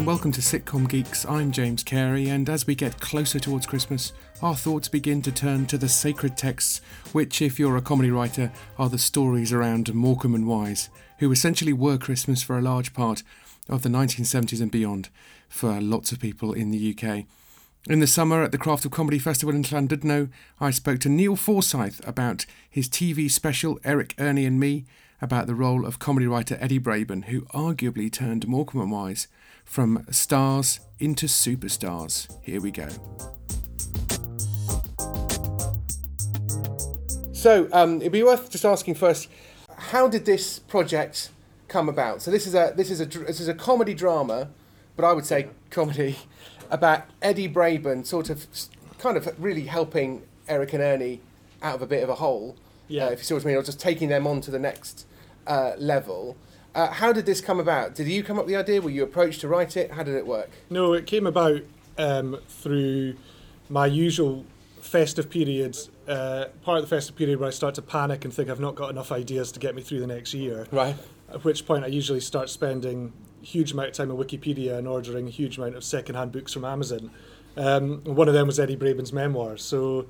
and welcome to Sitcom Geeks. I'm James Cary, and as we get closer towards Christmas, our thoughts begin to turn to the sacred texts, which, if you're a comedy writer, are the stories around Morecambe and Wise, who essentially were Christmas for a large part of the 1970s and beyond for lots of people in the UK. In the summer at the Craft of Comedy Festival in Llandudno, I spoke to Neil Forsyth about his TV special Eric, Ernie and Me, about the role of comedy writer Eddie Braben, who arguably turned Morecambe and Wise from stars into superstars. Here we go. So um, it'd be worth just asking first, how did this project come about? So this is a this is a this is a comedy drama, but I would say comedy about Eddie Braben, sort of kind of really helping Eric and Ernie out of a bit of a hole. Yeah. Uh, if you see what I mean, or just taking them on to the next uh, level. Uh, how did this come about? Did you come up with the idea? Were you approached to write it? How did it work? No, it came about um, through my usual festive periods. Uh, part of the festive period where I start to panic and think I've not got enough ideas to get me through the next year. Right. At which point I usually start spending a huge amount of time on Wikipedia and ordering a huge amount of secondhand books from Amazon. Um, one of them was Eddie Braben's memoirs. So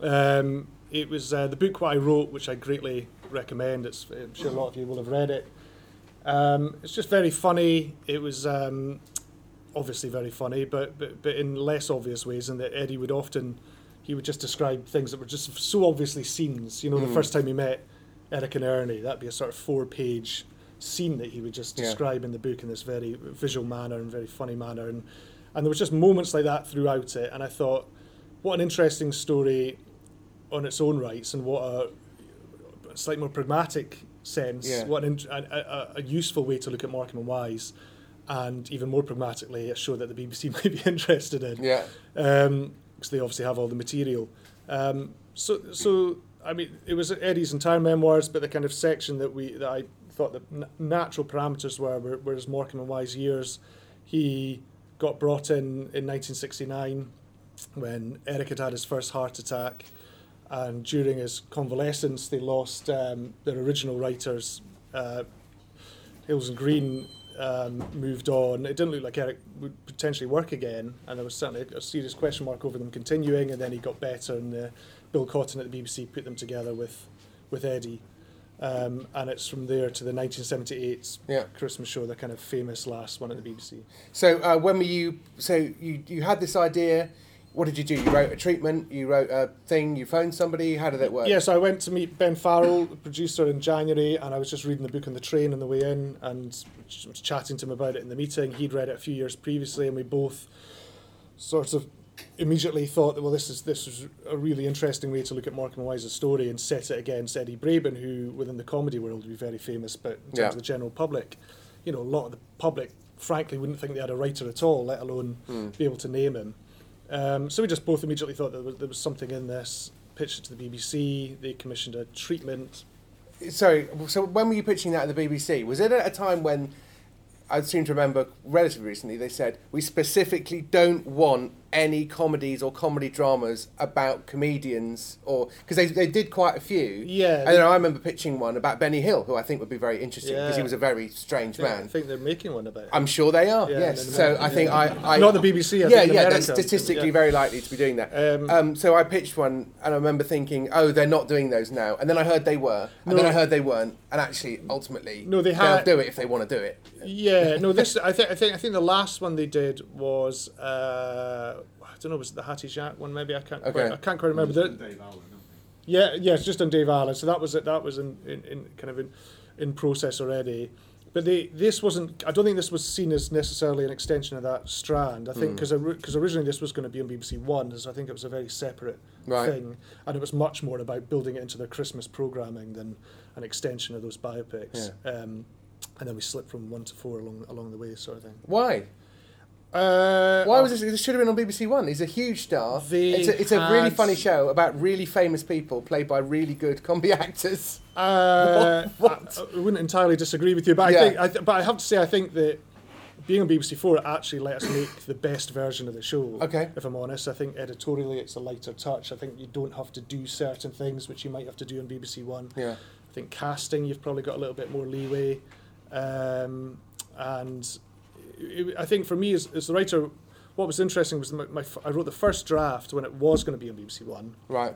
um, it was uh, the book what I wrote, which I greatly recommend. It's, I'm sure a lot of you will have read it. Um, it's just very funny. It was um, obviously very funny, but, but but in less obvious ways. And that Eddie would often he would just describe things that were just so obviously scenes. You know, the Mm. first time he met Eric and Ernie, that'd be a sort of four-page scene that he would just Yeah. describe in the book in this very visual manner and very funny manner. And and there was just moments like that throughout it. And I thought, what an interesting story on its own rights, and what a slightly more pragmatic sense. Yeah. What an, a, a, useful way to look at Morecambe and Wise, and even more pragmatically, a show that the BBC might be interested in Yeah. because they obviously have all the material. Um, so, so I mean, it was Eddie's entire memoirs, but the kind of section that we that I thought the n- natural parameters were, were were his Morecambe and Wise years. He got brought in in 1969 when Eric had had his first heart attack, and during his convalescence, they lost um, their original writers. Uh, Hills and Green um, moved on. It didn't look like Eric would potentially work again, and there was certainly a serious question mark over them continuing. And then he got better, and uh, Bill Cotton at the BBC put them together with with Eddie. Um, and it's from there to the 1978 Yeah. Christmas show, the kind of famous last one at the BBC. So uh, when were you? So you you had this idea. What did you do? You wrote a treatment. You wrote a thing. You phoned somebody. How did it work? Yeah, so I went to meet Ben Farrell, the producer, in January, and I was just reading the book on the train on the way in and was chatting to him about it in the meeting. He'd read it a few years previously, and we both sort of immediately thought that well, this is this is a really interesting way to look at Morecambe and Wise's story and set it against Eddie Braben, who within the comedy world would be very famous, but in terms Yeah. of the general public, you know, a lot of the public frankly wouldn't think they had a writer at all, let alone Mm. be able to name him. Um, so we just both immediately thought there was, there was something in this. Pitched it to the BBC. They commissioned a treatment. Sorry. So when were you pitching that at the BBC? Was it at a time when I seem to remember relatively recently they said we specifically don't want any comedies or comedy dramas about comedians or because they, they did quite a few. Yeah. And I remember pitching one about Benny Hill, who I think would be very interesting because he was a very strange I think, I think they're making one about it. I'm sure they are. Yeah, yes. So I think yeah. I, I Not the BBC, I yeah, think yeah. They're statistically Yeah. very likely to be doing that. Um, Um, so I pitched one, and I remember thinking, "Oh, they're not doing those now." And then I heard they were, and No. then I heard they weren't, and actually, ultimately, No, they they'll do it if they want to do it. Yeah, no, this I think I think I think the last one they did was uh, don't know was it the Hattie Jacques one maybe I can't Okay. quite, I can't quite remember. The, Dave Allen, yeah, yeah, it's just on Dave Allen. So that was it. That was in, in, in kind of in, in process already. But they, this wasn't. I don't think this was seen as necessarily an extension of that strand. I think Mm. because because originally this was going to be on BBC One, so I think it was a very separate Right. thing, and it was much more about building it into their Christmas programming than an extension of those biopics. Um, and then we slipped from one to four along along the way, sort of thing. Why? Uh, Why was this? This should have been on BBC One. He's a huge star. It's a, it's a really had- funny show about really famous people played by really good comedy actors. Uh, What? I, I wouldn't entirely disagree with you, but Yeah. I think, I th- but I have to say, I think that being on BBC Four actually let us make the best version of the show. Okay. If I'm honest, I think editorially it's a lighter touch. I think you don't have to do certain things which you might have to do on BBC One. Yeah. I think casting, you've probably got a little bit more leeway, um, and it, I think for me as, as the writer, what was interesting was my, my I wrote the first draft when it was going to be on BBC One, Right.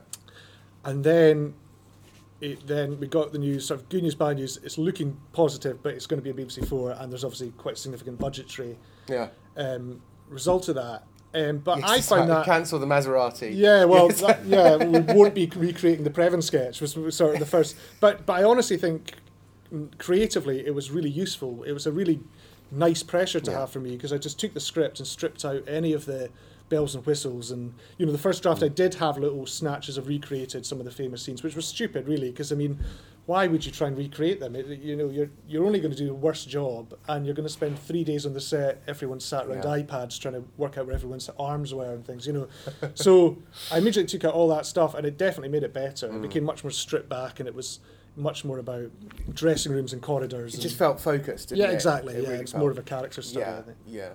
and then it, then we got the news, sort of good news, bad news. It's looking positive, but it's going to be on BBC Four, and there's obviously quite significant budgetary Yeah. um, result of that. Um, but You I find that cancel the Maserati. yeah, well, Yes. that, yeah, we won't be recreating the Previn sketch. Was was sort of the first, but but I honestly think mm, creatively it was really useful. It was a really nice pressure to Yeah. have for me because I just took the script and stripped out any of the bells and whistles. And you know, the first draft I did have little snatches of recreated some of the famous scenes, which was stupid, really, because I mean. Why would you try and recreate them? It, you know, you're you're only going to do a worse job, and you're going to spend three days on the set. Everyone's sat around Yeah. iPads trying to work out where everyone's arms were and things. You know, so I immediately took out all that stuff, and it definitely made it better. Mm. It became much more stripped back, and it was much more about dressing rooms and corridors. It and- just felt focused. Yeah, it? exactly. It yeah, really it's felt- more of a character study. Yeah, I think. yeah.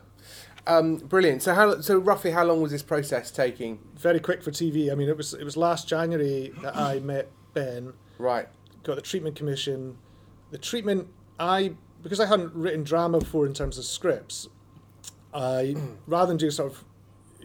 Um, brilliant. So how? So roughly, how long was this process taking? Very quick for TV. I mean, it was it was last January that I met Ben, Right. got the treatment commission. The treatment I because I hadn't written drama before in terms of scripts, I rather than do sort of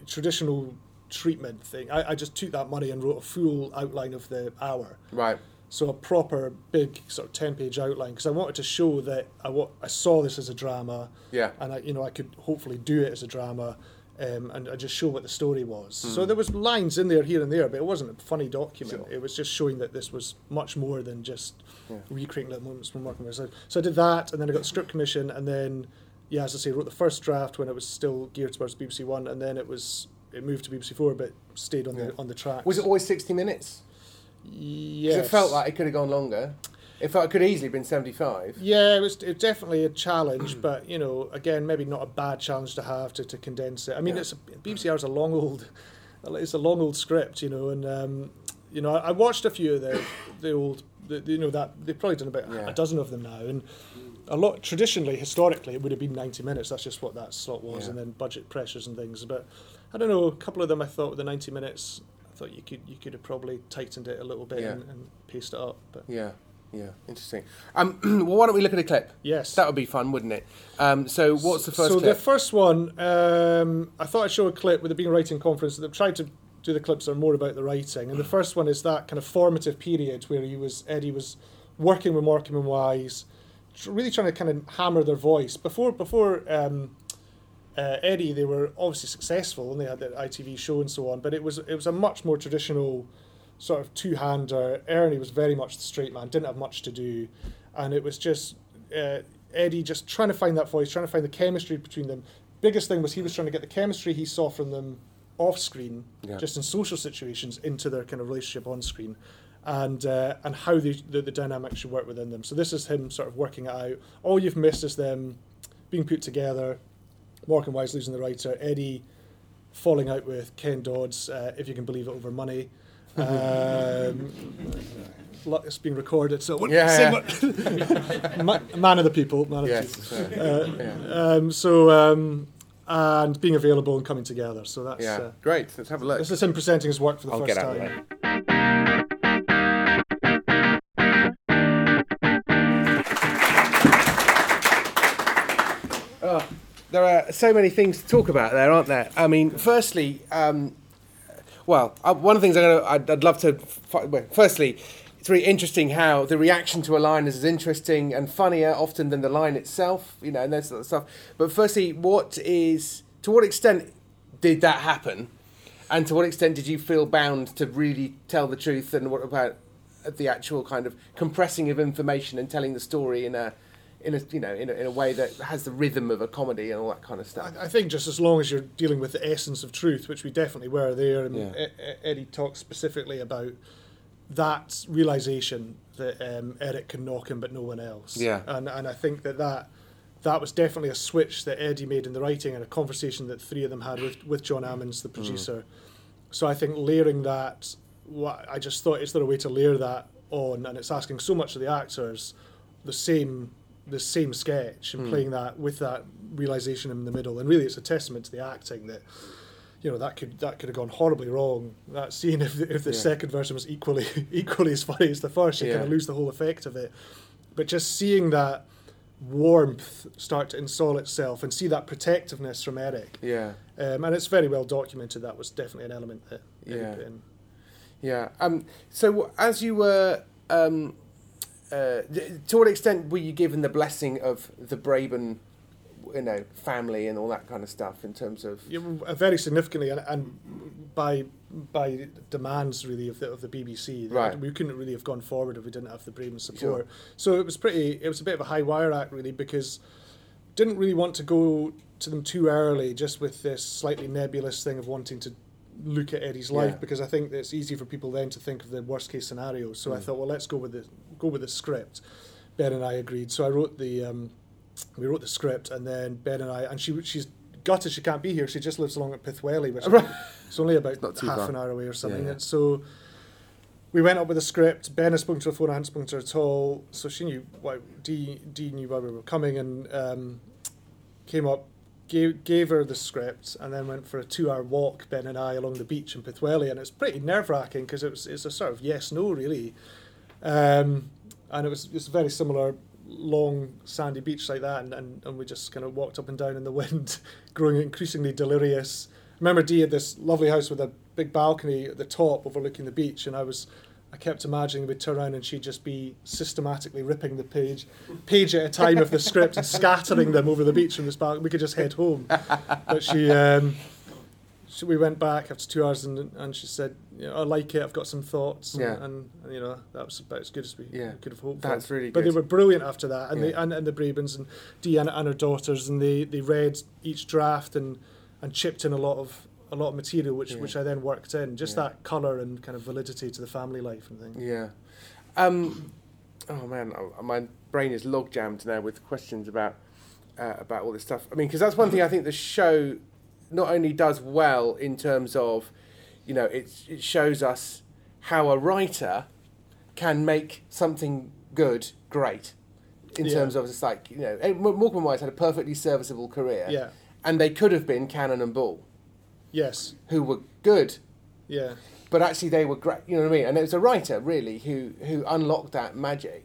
traditional treatment thing, I, I just took that money and wrote a full outline of the hour. Right. So a proper big sort of ten page outline because I wanted to show that I wa- I saw this as a drama Yeah. and I you know I could hopefully do it as a drama. Um, and I just show what the story was. Hmm. So there was lines in there here and there, but it wasn't a funny document. Sure. It was just showing that this was much more than just Yeah. recreating little moments from working with. So, so I did that, and then I got the script commission, and then yeah, as I say, wrote the first draft when it was still geared towards BBC One, and then it was it moved to BBC Four, but stayed on Yeah. the on the track. Was it always sixty minutes? Yes. It felt like it could have gone longer. It felt it could easily been seventy-five. Yeah, it was, it was definitely a challenge, but you know, again, maybe not a bad challenge to have to, to condense it. I mean, Yeah. it's a, BBC is a long old, it's a long old script, you know, and um, you know, I, I watched a few of the the old, the, you know, that they've probably done about Yeah. a dozen of them now, and a lot traditionally, historically, it would have been ninety minutes. That's just what that slot was, Yeah. and then budget pressures and things. But I don't know, a couple of them I thought with the ninety minutes. Thought you could you could have probably tightened it a little bit Yeah. and, and paced it up, but Yeah. Yeah. Interesting. Um, well, why don't we look at a clip? yes, That would be fun, wouldn't it? Um, so what's the first so clip? the first one, um, I thought I'd show a clip with it being a writing conference. They've tried to do the clips that are more about the writing, and the first one is that kind of formative period where he was Eddie was working with Morecambe and Wise, really trying to kind of hammer their voice before before. Um, uh, Eddie, they were obviously successful and they had their ITV show and so on, but it was it was a much more traditional sort of two hander. Ernie was very much the straight man, didn't have much to do, and it was just uh, Eddie just trying to find that voice, trying to find the chemistry between them. Biggest thing was he was trying to get the chemistry he saw from them off screen, Yeah. just in social situations, into their kind of relationship on screen. And uh, and how the, the the dynamic should work within them. So this is him sort of working it out. All you've missed is them being put together. Morecambe Wise losing the writer, Eddie falling out with Ken Dodds, uh, if you can believe it, over money. Um, lo- it's being recorded, so what, Yeah, yeah. what- man of the people, man of the people. uh, yeah. Um, so um, and being available and coming together. So that's yeah. uh, Great. Let's have a look. this is him presenting his work for the I'll first get out time. the. Oh, there are so many things to talk about there, aren't there? I mean, firstly, um, well, uh, one of the things I'm gonna, I'd, I'd love to. Fi- well, firstly, it's really interesting how the reaction to a line is as interesting and funnier often than the line itself, you know, and that sort of stuff. But firstly, what is to what extent did that happen, and to what extent did you feel bound to really tell the truth, and what about the actual kind of compressing of information and telling the story in a in a you know in a, in a way that has the rhythm of a comedy and all that kind of stuff. I I think just as long as you're dealing with the essence of truth, which we definitely were there, and Yeah. Eddie talks specifically about that realization that um, Eric can knock him, but no one else. Yeah. and and I think that that that was definitely a switch that Eddie made in the writing and a conversation that three of them had with with John Ammonds, the producer. So I think layering that, what I just thought, is there a way to layer that on? And it's asking so much of the actors, the same the same sketch and playing that with that realization in the middle. And really, it's a testament to the acting that you know that could that could have gone horribly wrong. That scene, if the, if the Yeah. second version was equally equally as funny as the first, you Yeah. kind of lose the whole effect of it. But just seeing that warmth start to install itself and see that protectiveness from Eric. Yeah. Um, and it's very well documented. That was definitely an element that Yeah. put in. Yeah. Um, so as you were, um, uh, to what extent were you given the blessing of the Braben, you know, family and all that kind of stuff in terms of? Yeah, uh, very significantly, and, and by by demands really of the of the BBC, Right. we couldn't really have gone forward if we didn't have the Sure. support. So it was pretty. It was a bit of a high wire act really because didn't really want to go to them too early, just with this slightly nebulous thing of wanting to look at Eddie's life Yeah. because I think that it's easy for people then to think of the worst case scenario. So I Mm. thought, well, let's go with the go with the script. Ben and I agreed. So I wrote the um, we wrote the script, and then Ben and I, and she she's gutted she can't be here. She just lives along at Pwllheli, which Right. it's only about half an hour away or something. yeah. And so we went up with the script. Ben had spoken to her phone, I hadn't spoken to her at all. So she knew why Dee, Dee knew why we were coming and um, came up, gave, gave her the script, and then went for a two-hour walk, Ben and I, along the beach in Pwllheli. And it's pretty nerve-wracking because it was it's a sort of yes-no really, um, and it was it's very similar long sandy beach like that, and, and, and we just kind of walked up and down in the wind, growing increasingly delirious. Remember, Dee had this lovely house with a big balcony at the top overlooking the beach, and I was. I kept imagining we'd turn around and she'd just be systematically ripping the page, page at a time of the script and scattering them over the beach from this balcony. We could just head home, but she, um, she we went back after two hours and, and she said, you know, "I like it. I've got some thoughts." And, Yeah. and, and, you know that was about as good as we Yeah. could have hoped. That's for. really But they were brilliant after that, and Yeah. they and, and the Brabens and Deanna and her daughters, and they, they read each draft and and chipped in a lot of a lot of material, which Yeah. which I then worked in. Just Yeah. that colour and kind of validity to the family life and things. Yeah. Um, oh man, oh, my brain is log jammed now with questions about uh, about all this stuff. I mean, because that's one thing I think the show not only does well in terms of, you know, it it shows us how a writer can make something good great. In Yeah. terms of it's like you know, Mo- Morecambe Wise had a perfectly serviceable career, Yeah. and they could have been Cannon and Ball, Yes. who were good Yeah. but actually they were great. You know what I mean? And it was a writer really who who unlocked that magic.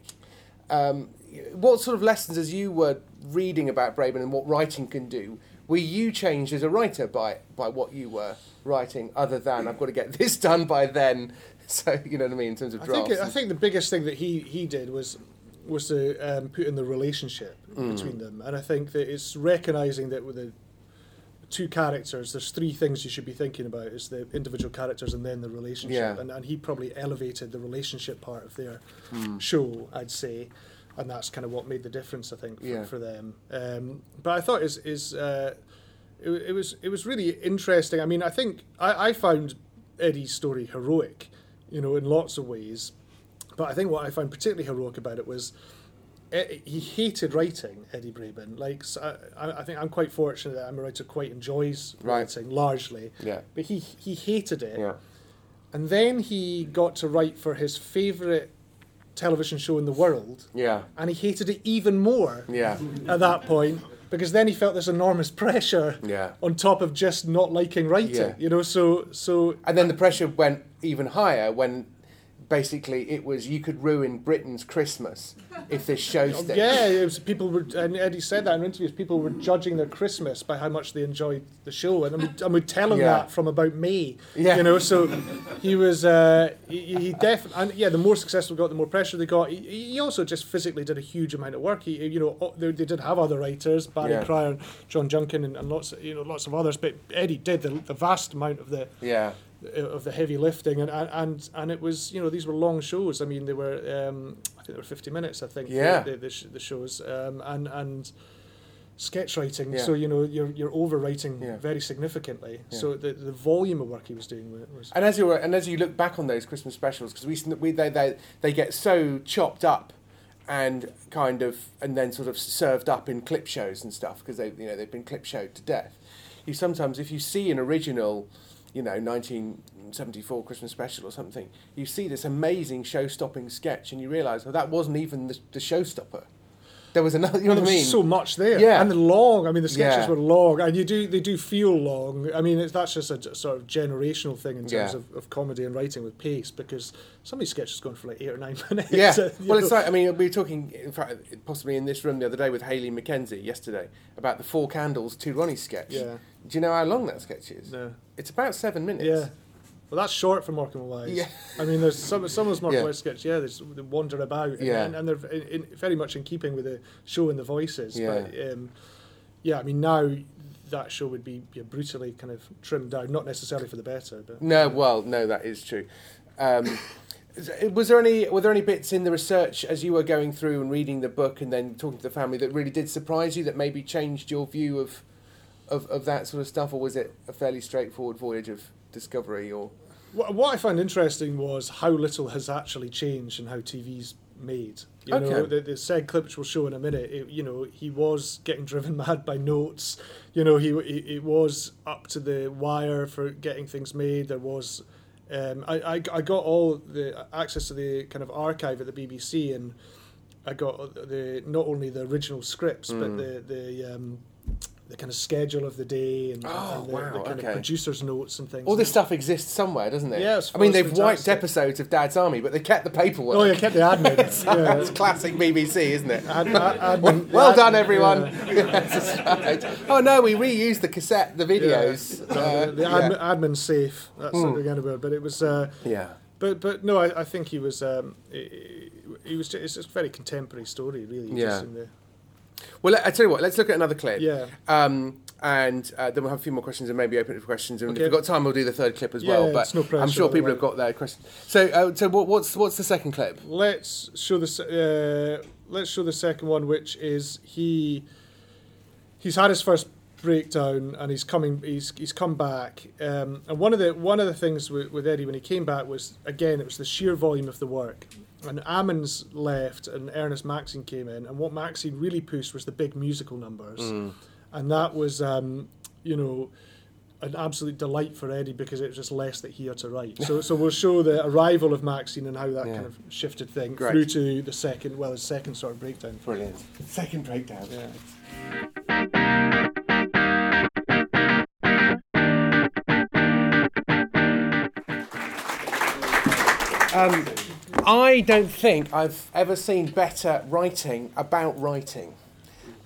Um, what sort of lessons, as you were reading about Braben and what writing can do, were you changed as a writer by by what you were writing? Other than I've got to get this done by then, so you know what I mean in terms of I drafts. think I think the biggest thing that he he did was was to um, put in the relationship Mm. between them, and I think that it's recognizing that with the two characters, there's three things you should be thinking about: is the individual characters and then the relationship. Yeah. And and he probably elevated the relationship part of their Mm. show, I'd say, and that's kind of what made the difference, I think, for, Yeah. for them. Um, but I thought is is uh, it, it was it was really interesting. I mean, I think I, I found Eddie's story heroic, you know, in lots of ways. But I think what I found particularly heroic about it was eh, he hated writing Eddie Braben. Like I, I think I'm quite fortunate that I'm a writer quite enjoys Right. writing largely, yeah, but he he hated it. yeah, And then he got to write for his favorite television show in the world, yeah, and he hated it even more yeah, at that point because then he felt this enormous pressure yeah. on top of just not liking writing. Yeah. You know, so so And then the pressure went even higher when basically it was you could ruin Britain's Christmas if this show Yeah, it was people were, and Eddie said that in interviews. People were judging their Christmas by how much they enjoyed the show, and we'd, and we'd tell him Yeah. that from about May. Yeah. you know. So he was, uh, he, he definitely, and yeah, the more successful we got, the more pressure they got. He, he also just physically did a huge amount of work. He, you know, they, they did have other writers, Barry Yeah. Cryer, and John Junkin, and, and lots, of, you know, lots of others. But Eddie did the, the vast amount of the Yeah, of the heavy lifting, and, and and it was you know these were long shows. I mean, they were um, I think they were fifty minutes. I think Yeah. the, the, the, shows um, and and sketch writing. Yeah. So you know you're you're overwriting Yeah. very significantly. Yeah. So the the volume of work he was doing was And as you were, and as you look back on those Christmas specials, because we, we they, they they get so chopped up, and kind of and then sort of served up in clip shows and stuff because they you know they've been clip showed to death. You sometimes if you see an original, you know, 1974 Christmas special or something, you see this amazing show-stopping sketch, and you realise well oh, that wasn't even the, the showstopper. there was another. You know there what I mean? so much there, Yeah. and long. I mean, the sketches Yeah. were long, and you do they do feel long. I mean, it's, that's just a sort of generational thing in terms Yeah. of, of comedy and writing with pace, because some of these sketches going for like eight or nine minutes. Yeah. Well, it's like I mean, we were talking, in fact, possibly in this room the other day with Haley McKenzie yesterday about the Four Candles Two Ronnie sketch. Yeah. Do you know how long that sketch is? No. It's about seven minutes. Yeah. Well, that's short for Morecambe and Wise. Yeah. I mean, there's some some of those Morecambe Yeah. and Wise sketches. Yeah, they, they wander about. And, Yeah. and, and they're in, in, very much in keeping with the show and the voices. Yeah. But um, yeah, I mean now that show would be yeah, brutally kind of trimmed down, not necessarily for the better, but No, well, no, that is true. Um, was there any were there any bits in the research as you were going through and reading the book and then talking to the family that really did surprise you that maybe changed your view of of, of that sort of stuff or was it a fairly straightforward voyage of discovery or What, what I found interesting was how little has actually changed in how TV's made. You know, the, the said clip which we'll show in a minute. It, you know, he was getting driven mad by notes. You know, he he- it was up to the wire for getting things made. There was, um, I, I I got all the access to the kind of archive at the BBC, and I got the not only the original scripts but Mm. the the um, the kind of schedule of the day and, Oh, and the, wow, the kind okay. of producers' notes and things. all this stuff exists somewhere doesn't it Yeah, I mean they've wiped episodes of Dad's Army but they kept the paperwork Oh, yeah, kept the admin. yeah. it's classic BBC isn't it Ad, ad, well, admin, well ad- done everyone yeah. Right. oh no we reused the cassette the videos Yeah. Uh, the admin, admin safe. That's Mm. what again about. But it was. Uh, yeah but but no, I, I think he was. Um, he, he was. Just, it's just a very contemporary story, really. Yeah. Just in the, Well, I tell you what. Let's look at another clip. yeah. Um, and uh, then we'll have a few more questions and maybe open it for questions. And if we've got time, we'll do the third clip as Yeah, well. But no pressure, I'm sure people have got their questions. So, uh, so what, what's what's the second clip? Let's show the. Uh, let's show the second one, which is he. He's had his first breakdown and he's coming. He's he's come back. Um, and one of the one of the things with, with Eddie when he came back was again it was the sheer volume of the work. And Ammonds left and Ernest Maxin came in, and what Maxin really pushed was the big musical numbers, and that was um, you know an absolute delight for Eddie because it was just less that he had to write. So, so we'll show the arrival of Maxin and how that Yeah. kind of shifted thing Great. through to the second, well, the second sort of breakdown. Brilliant. Second breakdown. Yeah. Um, I don't think I've ever seen better writing about writing.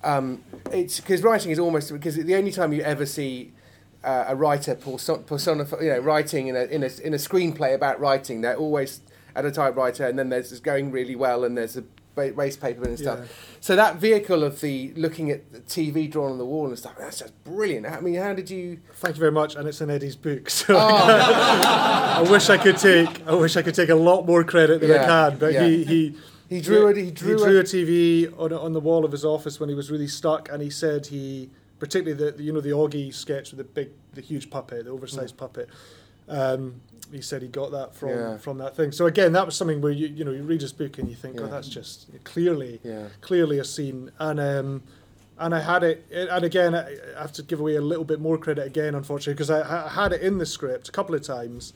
Um, it's because writing is almost because the only time you ever see uh, a writer person, personify, you know, writing in a, in a in a screenplay about writing, they're always at a typewriter, and then there's this going really well, and there's a waste paper and stuff. Yeah. So that vehicle of the looking at the TV drawn on the wall and stuff, that's just brilliant. I mean, how did you? Thank you very much, and it's in Eddie's book. So Oh. I wish I could take, I wish I could take a lot more credit than Yeah, I can. But yeah. he he He drew it. He drew, he drew a, a TV on on the wall of his office when he was really stuck, and he said he, particularly the, you know the Augie sketch with the big, the huge puppet, the oversized puppet. Um, he said he got that from Yeah. from that thing. So again, that was something where you you know you read his book and you think, Yeah. oh, that's just clearly Yeah. clearly a scene, and um, and I had it, and again I have to give away a little bit more credit again, unfortunately, because I, I had it in the script a couple of times,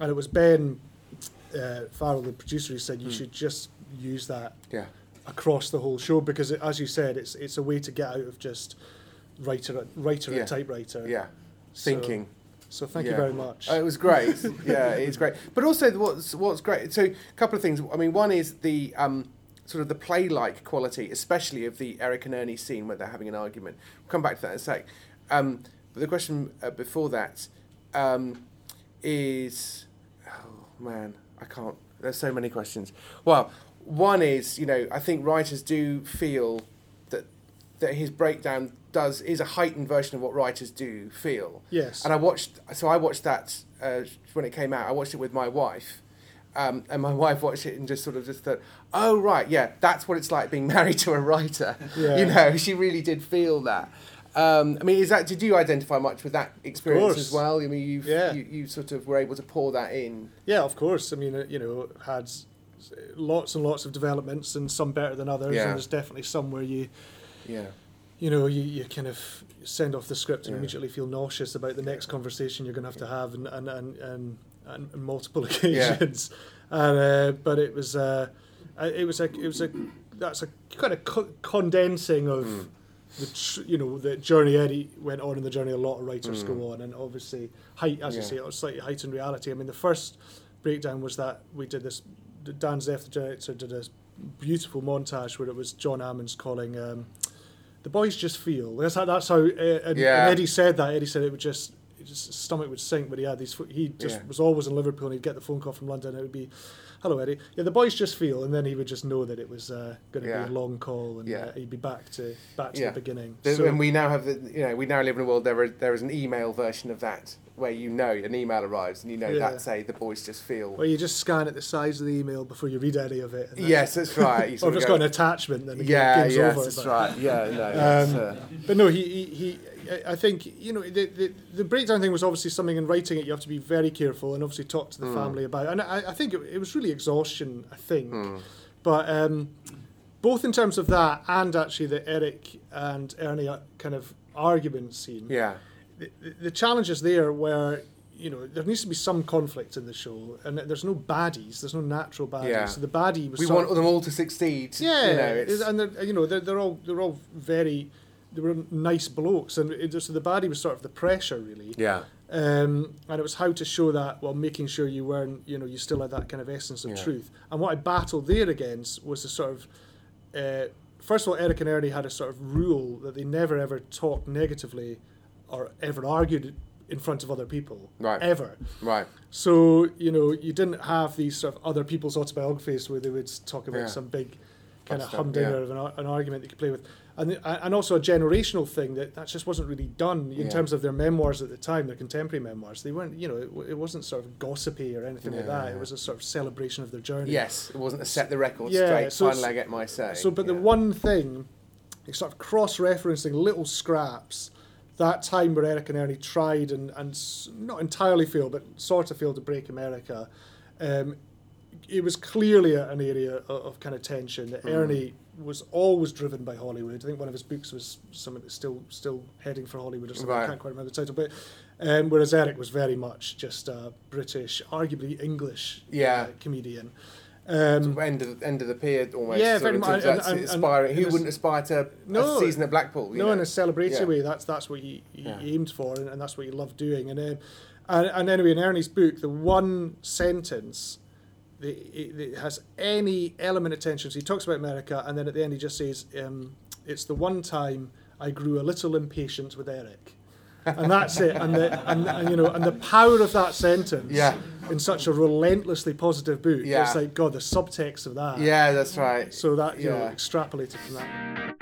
and it was Ben uh, Farrell, the producer, who said you should just use that Yeah. across the whole show because, it, as you said, it's it's a way to get out of just writer writer Yeah. and typewriter. Yeah. Thinking. So thank Yeah. you very much. Oh, it was great. yeah, it's great. But also, what's what's great? So, a couple of things. I mean, one is the um, sort of the play-like quality, especially of the Eric and Ernie scene where they're having an argument. We'll come back to that in a sec. Um, but the question uh, before that um, is, oh man, I can't. There's so many questions. Well, one is, you know, I think writers do feel that that his breakdown does is a heightened version of what writers do feel. yes. And I watched, so I watched that uh, when it came out. I watched it with my wife, um, and my wife watched it and just sort of just thought, "Oh right, yeah, that's what it's like being married to a writer." Yeah. You know, she really did feel that. Um, I mean, is that did you identify much with that experience as well? I mean, you've, Yeah. you you sort of were able to pour that in. Yeah, of course. I mean, uh, you know, had lots and lots of developments, and some better than others. Yeah. And there's definitely some where you, Yeah, you know, you, you kind of send off the script and Yeah. immediately feel nauseous about the next conversation you're going to have to have, and and and, and, and, multiple occasions. And uh, but it was uh, it was a it was a that's a kind of co- condensing of Hmm. the tr- you know the journey Eddie went on and the journey a lot of writers go on, and obviously height as you Hmm. Say, it was slightly heightened reality. I mean, the first breakdown was that we did this. Dan Zeff, the director, did a beautiful montage where it was John Ammonds calling. Um, the boys just feel. That's how. That's how. Uh, and, Yeah. and Eddie said that. Eddie said it would just. it just his stomach would sink, but he had these. He just Yeah. was always in Liverpool, and he'd get the phone call from London. And it would be, "Hello, Eddie. Yeah, the boys just feel," and then he would just know that it was uh, going to Yeah. be a long call, and Yeah. uh, he'd be back to back to the beginning. The- So- and we now have the, you know, we now live in a world there. Are, there is an email version of that where you know an email arrives and you know Yeah. that say the boys just feel. Well, you just scan at the size of the email before you read any of it. and yes, that's right. Or sort if of it's go, got an attachment, then the yeah, game's yes, over. that's but- right. Yeah, no, Um, uh, But no, he, he, he I- think you know the, the the breakdown thing was obviously something in writing it you have to be very careful and obviously talk to the family about. And I, I think it, it was really exhaustion. I think, but um, both in terms of that and actually the Eric and Ernie uh, kind of argument scene. yeah, The, challenges there where you know there needs to be some conflict in the show, and there's no baddies. There's no natural baddies. Yeah. So the baddie was we want them all to succeed. yeah, you know, it's, and they're, you know they're, they're all they're all very they were nice blokes, and it, so the baddie was sort of the pressure really, yeah, um, and it was how to show that while making sure you weren't you know you still had that kind of essence of Yeah. truth. And what I battled there against was the sort of uh, first of all, Eric and Ernie had a sort of rule that they never ever talked negatively or ever argued in front of other people, Right. Ever. right. So you know, you didn't have these sort of other people's autobiographies where they would talk about Yeah. some big kind of humdinger yeah. of an, an argument that you could play with, and and also a generational thing that that just wasn't really done in Yeah. terms of their memoirs at the time, their contemporary memoirs. They weren't, you know, it, it wasn't sort of gossipy or anything like that. It was a sort of celebration of their journey. Yes, it wasn't a set the record straight. so finally, I get my say. So, but the one thing, sort of cross-referencing little scraps, that time where Eric and Ernie tried and, and not entirely failed, but sort of failed to break America, um, it was clearly an area of, of kind of tension. That Ernie was always driven by Hollywood. I think one of his books was something that's still still heading for Hollywood or something. I can't quite remember the title, but um, whereas Eric was very much just a British, arguably English Yeah. uh, comedian. Um, end of end of the pier almost. Yeah, very much, and- and- aspiring. and Who wouldn't aspire to No, a season at Blackpool? You no, know? in a celebratory Yeah. way. That's that's what he, he Yeah. aimed for, and, and that's what he loved doing. And, um, and and anyway, in Ernie's book, the one sentence that, that has any element of tension. So he talks about America, and then at the end he just says, um, "It's the one time I grew a little impatient with Eric." And that's it, and the and, and you know, and the power of that sentence Yeah. in such a relentlessly positive book. Yeah. It's like God, the subtext of that. Yeah, that's right. So that you know, Yeah. extrapolated from that.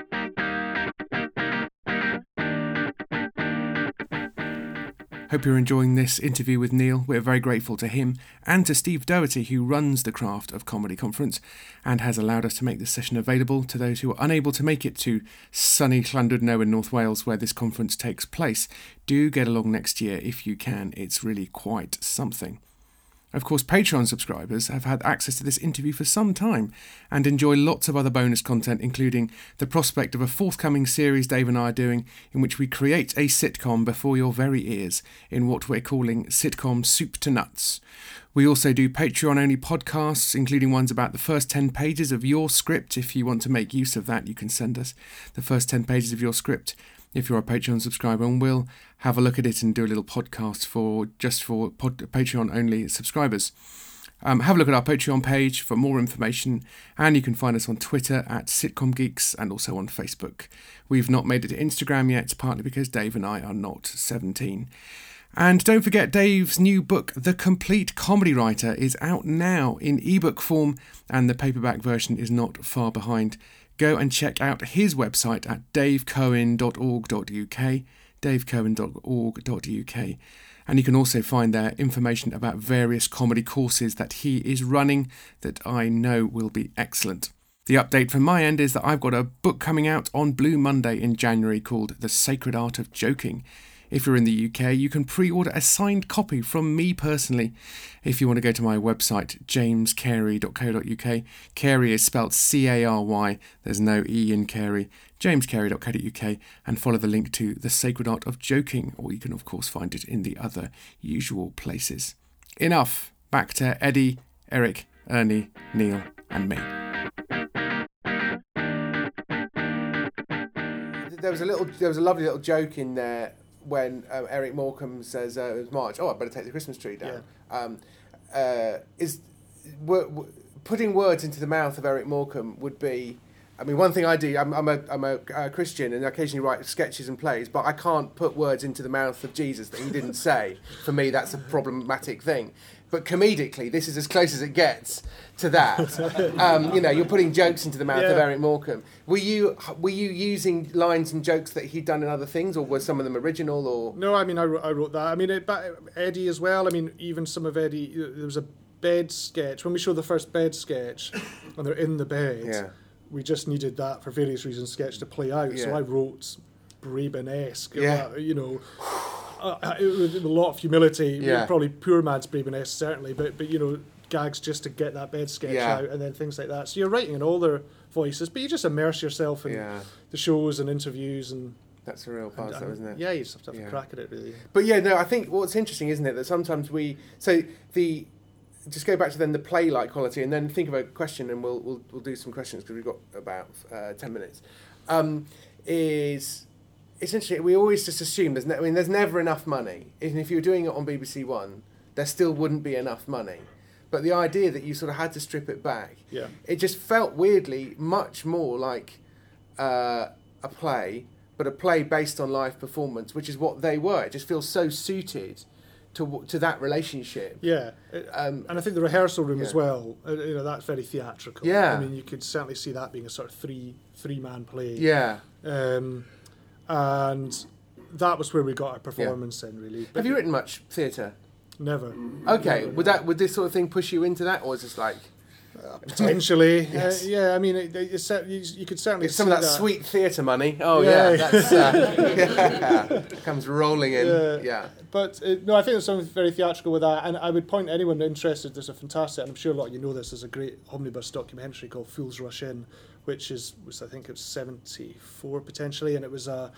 Hope you're enjoying this interview with Neil. We're very grateful to him and to Steve Doherty, who runs the Craft of Comedy Conference and has allowed us to make this session available to those who are unable to make it to sunny Llandudno in North Wales, where this conference takes place. Do get along next year if you can. It's really quite something. Of course, Patreon subscribers have had access to this interview for some time and enjoy lots of other bonus content, including the prospect of a forthcoming series Dave and I are doing, in which we create a sitcom before your very ears in what we're calling Sitcom Soup to Nuts. We also do Patreon only podcasts, including ones about the first 10 pages of your script. If you want to make use of that, you can send us the first 10 pages of your script if you're a Patreon subscriber, and we'll have a look at it and do a little podcast for just for pod, Patreon only subscribers. Um, have a look at our Patreon page for more information, and you can find us on Twitter at Sitcom Geeks and also on Facebook. We've not made it to Instagram yet, partly because Dave and I are not 17. And don't forget, Dave's new book, The Complete Comedy Writer, is out now in ebook form, and the paperback version is not far behind. Go and check out his website at davecohen.org.uk, davecohen.org.uk. And you can also find there information about various comedy courses that he is running that I know will be excellent. The update from my end is that I've got a book coming out on Blue Monday in January called The Sacred Art of Joking. If you're in the UK, you can pre order a signed copy from me personally. If you want to go to my website, jamescary.co.uk, Cary is spelled C A R Y, there's no E in Cary, jamescary.co.uk, and follow the link to The Sacred Art of Joking, or you can, of course, find it in the other usual places. Enough. Back to Eddie, Eric, Ernie, Neil, and me. there was a little, there was a lovely little joke in there when um, Eric Morecambe says uh, it was March. Oh, I better take the Christmas tree down. Um, uh, is w- w- putting words into the mouth of Eric Morecambe would be. I mean, one thing I do, I'm, I'm a, I'm a uh, Christian and I occasionally write sketches and plays, but I can't put words into the mouth of Jesus that he didn't say. For me, that's a problematic thing. But comedically, this is as close as it gets to that. Um, you know, you're putting jokes into the mouth of Eric Morecambe. Were you were you using lines and jokes that he'd done in other things, or were some of them original? Or No, I mean I wrote, I wrote that. I mean it, but Eddie as well. I mean even some of Eddie. There was a bed sketch when we showed the first bed sketch, when they're in the bed. Yeah. We just needed that for various reasons sketch to play out. So I wrote Braben-esque. Yeah. uh, You know. Uh, it was with a lot of humility, Yeah. probably poor man's Braben-esque certainly, but but you know gags just to get that bed sketch Yeah. out and then things like that. So you're writing in all their voices, but you just immerse yourself in yeah, the shows and interviews and, that's a real and- though, isn't it? yeah, you just have to have Yeah. a crack at it really. But yeah, no, I think what's interesting, isn't it, that sometimes we so the just go back to then the play-like quality, and then think of a question, and we'll we'll, we'll do some questions because we've got about uh, ten minutes. Um, is it's interesting. We always just assume there's ne- I mean there's never enough money. Even if you were doing it on BBC One, there still wouldn't be enough money. But the idea that you sort of had to strip it back, Yeah. it just felt weirdly much more like uh, a play, but a play based on live performance, which is what they were. It just feels so suited to to that relationship. Yeah, Um, and I think the rehearsal room as well. uh, You know, that's very theatrical. Yeah. I mean, you could certainly see that being a sort of three three man play. yeah. Um, and that was where we got our performance in, really. Have you written much theatre? Never. Okay. Never, Would that would this sort of thing push you into that, or is this like Potentially, Yes. uh, yeah. I mean, it, it, it's, you, you could certainly it's some of see that, sweet theatre money? Oh Yeah. yeah, that's uh, yeah, comes rolling in. Yeah. Yeah. But uh, no, I think there's something very theatrical with that, and I would point anyone interested. There's a fantastic, and I'm sure a lot of you know this. There's a great omnibus documentary called Fools Rush In, which is was I think it was 74 potentially, and it was a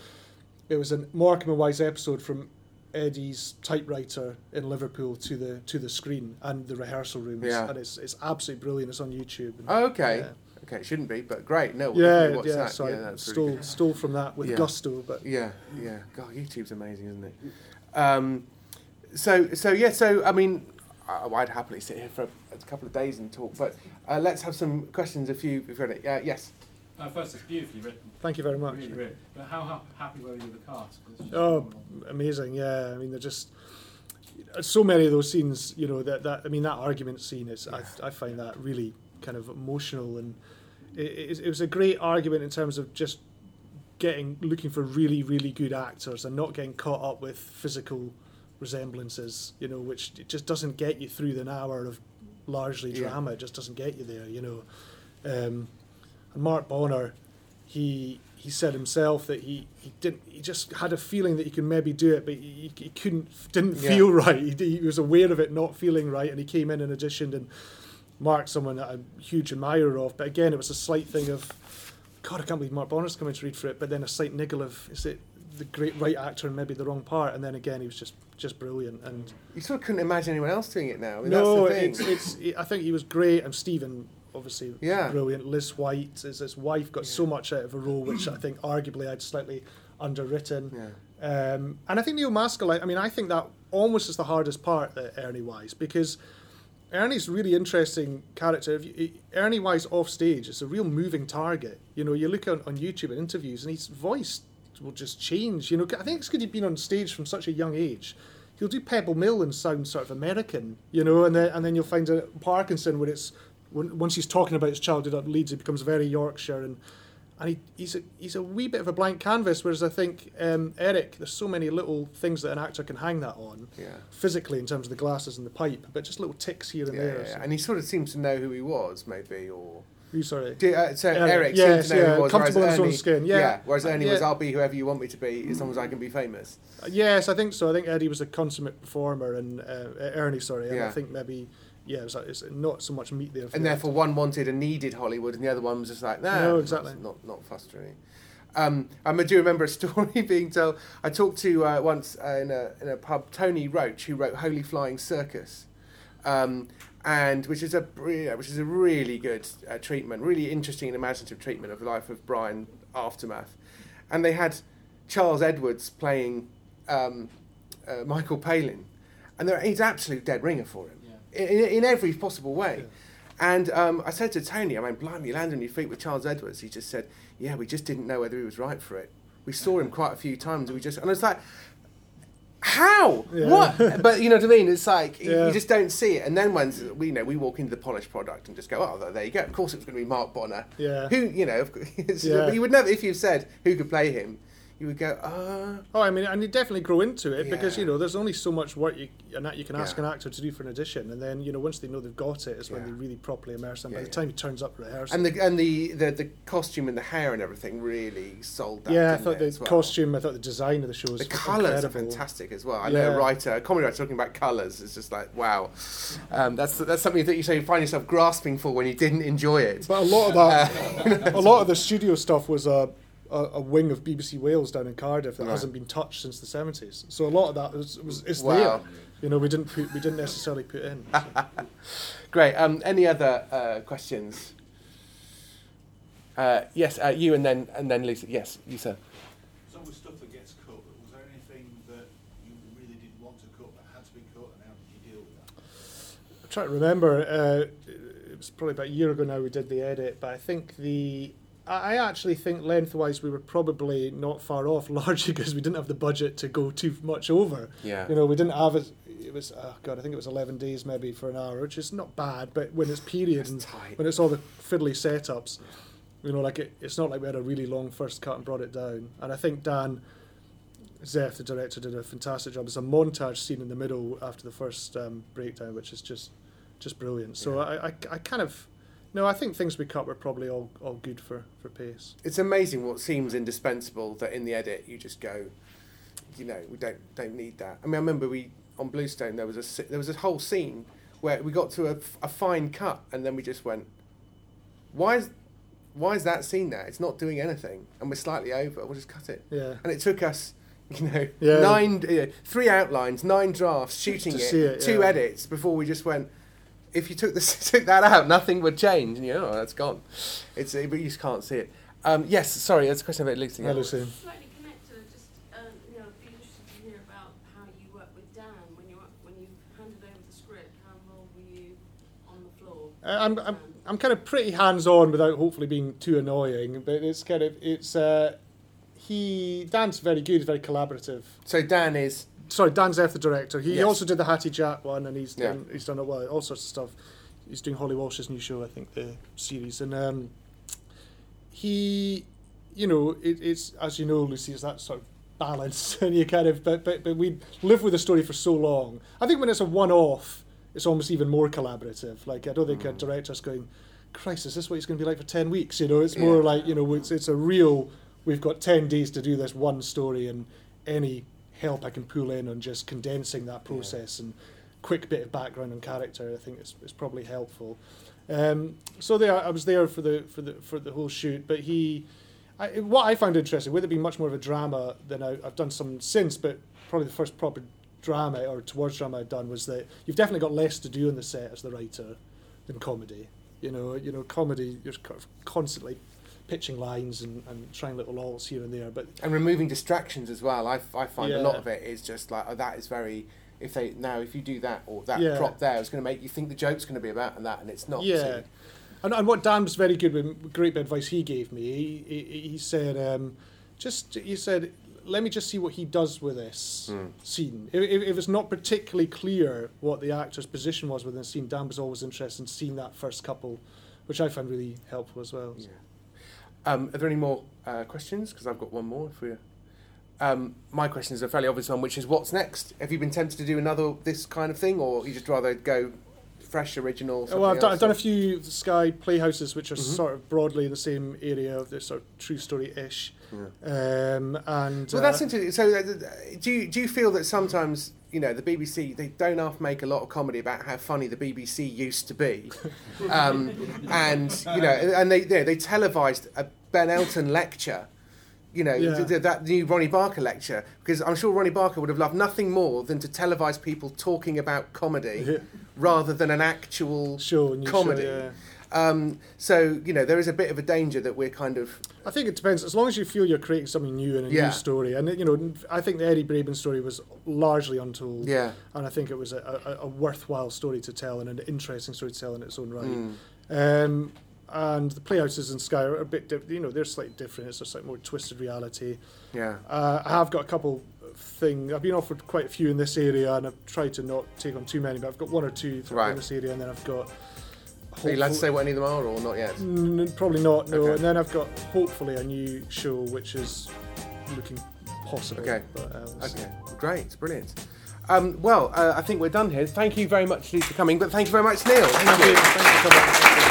it was a Morecambe and Wise episode from Eddie's typewriter in Liverpool to the to the screen and the rehearsal rooms, Yeah. and it's it's absolutely brilliant. It's on YouTube. And, Oh, okay. Yeah. Okay, it shouldn't be, but great. No, we'll Yeah, watch yeah. that. So yeah, I stole good. stole from that with Yeah. gusto, but Yeah, yeah. God, YouTube's amazing, isn't it? Um, so, so yeah. So, I mean, I'd happily sit here for a, a couple of days and talk, but uh, let's have some questions. If you, if you've read it, uh, yes. Uh, first, it's beautifully written. thank you very much. Really, really. But how ha- happy were you with the cast? Oh, phenomenal. amazing! Yeah, I mean, they're just so many of those scenes. You know that that I mean that argument scene is I, I find that really kind of emotional and it, it, it was a great argument in terms of just getting looking for really really good actors and not getting caught up with physical resemblances. You know, which it just doesn't get you through an hour of largely Yeah. drama. It just doesn't get you there. You know, um, and Mark Bonnar, he he said himself that he, he didn't he just had a feeling that he could maybe do it, but he, he couldn't didn't Yeah. feel right. He, he was aware of it not feeling right, and he came in and auditioned. And Mark's someone that I'm a huge admirer of, but again, it was a slight thing of, God, I can't believe Mark Bonnar's coming to read for it. But then a slight niggle of is it the great right actor and maybe the wrong part, and then again he was just just brilliant and. You sort of couldn't imagine anyone else doing it now. I mean, no, that's the thing. it's it's. I think he was great, and Stephen obviously Yeah. brilliant. Liz White, his, his wife, got so much out of a role, which I think arguably I'd slightly underwritten. yeah. Um, and I think Neil Maskell, I, I mean, I think that almost is the hardest part that Ernie Wise because Ernie's really interesting character. If you, Ernie Wise off stage is a real moving target. You know, you look on, on YouTube at interviews and his voice will just change. You know, I think it's because he'd been on stage from such a young age. He'll do Pebble Mill and sound sort of American, you know, and then and then you'll find a Parkinson where it's when, once he's talking about his childhood at Leeds, it becomes very Yorkshire and and he, he's a he's a wee bit of a blank canvas. Whereas I think um, Eric, there's so many little things that an actor can hang that on Yeah. physically in terms of the glasses and the pipe, but just little ticks here and Yeah, there. yeah, so- and he sort of seems to know who he was, maybe, or You sorry. Did, uh, so Eric, Eric yes, seemed to know yeah, was, comfortable in whereas his own skin, yeah. whereas Uh, Ernie was. I'll be whoever you want me to be, as long as I can be famous. Uh, Yes, I think so. I think Eddie was a consummate performer, and uh, Ernie, sorry, and Yeah. I think maybe yeah, it was, it's not so much meat there. And therefore, one wanted and needed Hollywood, and the other one was just like, nah, No, exactly. not not fussed really. Um, I do remember a story being told. I talked to uh, once uh, in a in a pub Tony Roche, who wrote Holy Flying Circus, um, and which is a which is a really good uh, treatment, really interesting and imaginative treatment of the life of Brian aftermath. and they had Charles Edwards playing um, uh, Michael Palin, and he's absolute dead ringer for him Yeah. in, in every possible way. And um, I said to Tony, I mean, blimey, you landed on your feet with Charles Edwards. He just said, yeah, we just didn't know whether he was right for it. We saw him quite a few times, and we just, and I was like, how? Yeah. What? But you know what I mean? It's like you- Yeah. you just don't see it. And then once we you know we walk into the polished product and just go, oh, there you go. Of course, it was going to be Mark Bonnar. Yeah. Who you know? of course- Yeah. But you would never if you said who could play him, you would go, uh, Oh, I mean, and you definitely grow into it because you know there's only so much work you and you can ask Yeah. an actor to do for an audition, and then you know once they know they've got it, is when they really properly immerse them. Yeah, By the yeah. time he turns up rehearsal, and the and the, the the costume and the hair and everything really sold that. yeah, I thought the well? costume, I thought the design of the show was The colours are fantastic as well. I know a writer, a comedy writer talking about colours. It's just like wow, um, that's that's something that you say you find yourself grasping for when you didn't enjoy it. But a lot of that, a lot of the studio stuff was a, a, a wing of BBC Wales down in Cardiff that Right. hasn't been touched since the seventies. So a lot of that was, was is Wow. there. You know, we didn't put, we didn't necessarily put in. so. Great. Um, any other uh, questions? Uh, yes, uh, you and then and then Lisa. Yes, you sir. Some of the stuff that gets cut, but was there anything that you really didn't want to cut that had to be cut, and how did you deal with that? I'm trying to remember. Uh, it was probably about a year ago now we did the edit, but I think the. I actually think lengthwise we were probably not far off, largely because we didn't have the budget to go too much over. Yeah. You know, we didn't have it. It was oh god, I think it was eleven days maybe for an hour, which is not bad. But when it's period and when it's all the fiddly setups, you know, like it, it's not like we had a really long first cut and brought it down. And I think Dan Zeff, the director, did a fantastic job. There's a montage scene in the middle after the first um, breakdown, which is just just brilliant. So Yeah. I, I, I kind of no, I think things we cut were probably all, all good for, for pace. It's amazing what seems indispensable that in the edit you just go, you know, we don't don't need that. I mean, I remember we on Bluestone there was a there was a whole scene where we got to a, a fine cut and then we just went, why is why is that scene there? It's not doing anything, and we're slightly over. We'll just cut it. Yeah. And it took us, you know, Yeah. nine, three outlines, nine drafts, shooting it, it, two yeah. edits before we just went. If you took this, took that out, nothing would change, and you know, oh, that's gone. It's but you just can't see it. Um, yes, sorry, that's a question about Lucy. Hello, Lucy. Slightly connected, just um, you know, I'd be interested to hear about how you work with Dan when you when you handed over the script. How involved were you on the floor? Uh, I'm, I'm, I'm kind of pretty hands on without hopefully being too annoying, but it's kind of it's uh, he Dan's very good, he's very collaborative. So Dan is Sorry, Dan Zeff, the director. He Yes. also did the Hattie Jacques one, and he's Yeah. done he's done well, all sorts of stuff. He's doing Holly Walsh's new show, I think, the series, and um, he, you know, it, it's as you know, Lucy, it's that sort of balance, and you kind of, but but but we live with the story for so long. I think when it's a one-off, it's almost even more collaborative. Like I don't think Mm. a director's going, Christ, is this what he's going to be like for ten weeks? You know, it's more Yeah. like you know, it's it's a real. We've got ten days to do this one story, and any help I can pull in on just condensing that process and quick bit of background and character, I think is, is probably helpful. Um, so there, I was there for the for the for the whole shoot, but he, I, what I found interesting, with it being much more of a drama than I, I've done some since, but probably the first proper drama or towards drama I'd done was that you've definitely got less to do on the set as the writer than comedy. You know, you know, comedy you're constantly pitching lines and, and trying little alts here and there, but and removing distractions as well. I, I find a lot of it is just like oh, that is very. If they now if you do that or that Yeah. prop there, it's going to make you think the joke's going to be about and that, and it's not. Yeah. So- And, and what Dan was very good with, great advice he gave me, he, he, he said, um, just, he said, let me just see what he does with this Mm. scene. If, if if it's not particularly clear what the actor's position was within the scene, Dan was always interested in seeing that first couple, which I found really helpful as well. Yeah. Um, are there any more uh, questions? Because I've got one more for you. Um, my question is a fairly obvious one, which is what's next? Have you been tempted to do another this kind of thing, or you just rather go fresh, original? Well, I've done. I've done a few Sky Playhouses, which are Mhm. sort of broadly in the same area of this sort of true story-ish. Yeah. Um, and Well, that's uh, interesting. So, uh, do you, do you feel that sometimes you know the BBC they don't half make a lot of comedy about how funny the BBC used to be, um, and you know, and they they, they televised a Ben Elton lecture. You know Yeah. th- th- that new Ronnie Barker lecture because I'm sure Ronnie Barker would have loved nothing more than to televise people talking about comedy rather than an actual show, new comedy. show, yeah. Um, so you know there is a bit of a danger that we're kind of I think it depends. As long as you feel you're creating something new and a Yeah. new story, and you know, I think the Eddie Braben story was largely untold. yeah and I think it was a, a, a worthwhile story to tell and an interesting story to tell in its own right. Mm. Um, and the playhouses in Sky are a bit, diff- you know, they're slightly different. It's a slightly more twisted reality. yeah Uh, I have got a couple of things. I've been offered quite a few in this area, and I've tried to not take on too many. But I've got one or two Right. in this area, and then I've got. Are you allowed to say what any of them are or not yet? Mm, probably not. No, Okay. and then I've got hopefully a new show which is looking possible. Okay. But, uh, we'll see. Okay, great, brilliant. Um, well, uh, I think we're done here. Thank you very much, Lee, for coming, but thank you very much, Neil. Thank you. Thank you so much.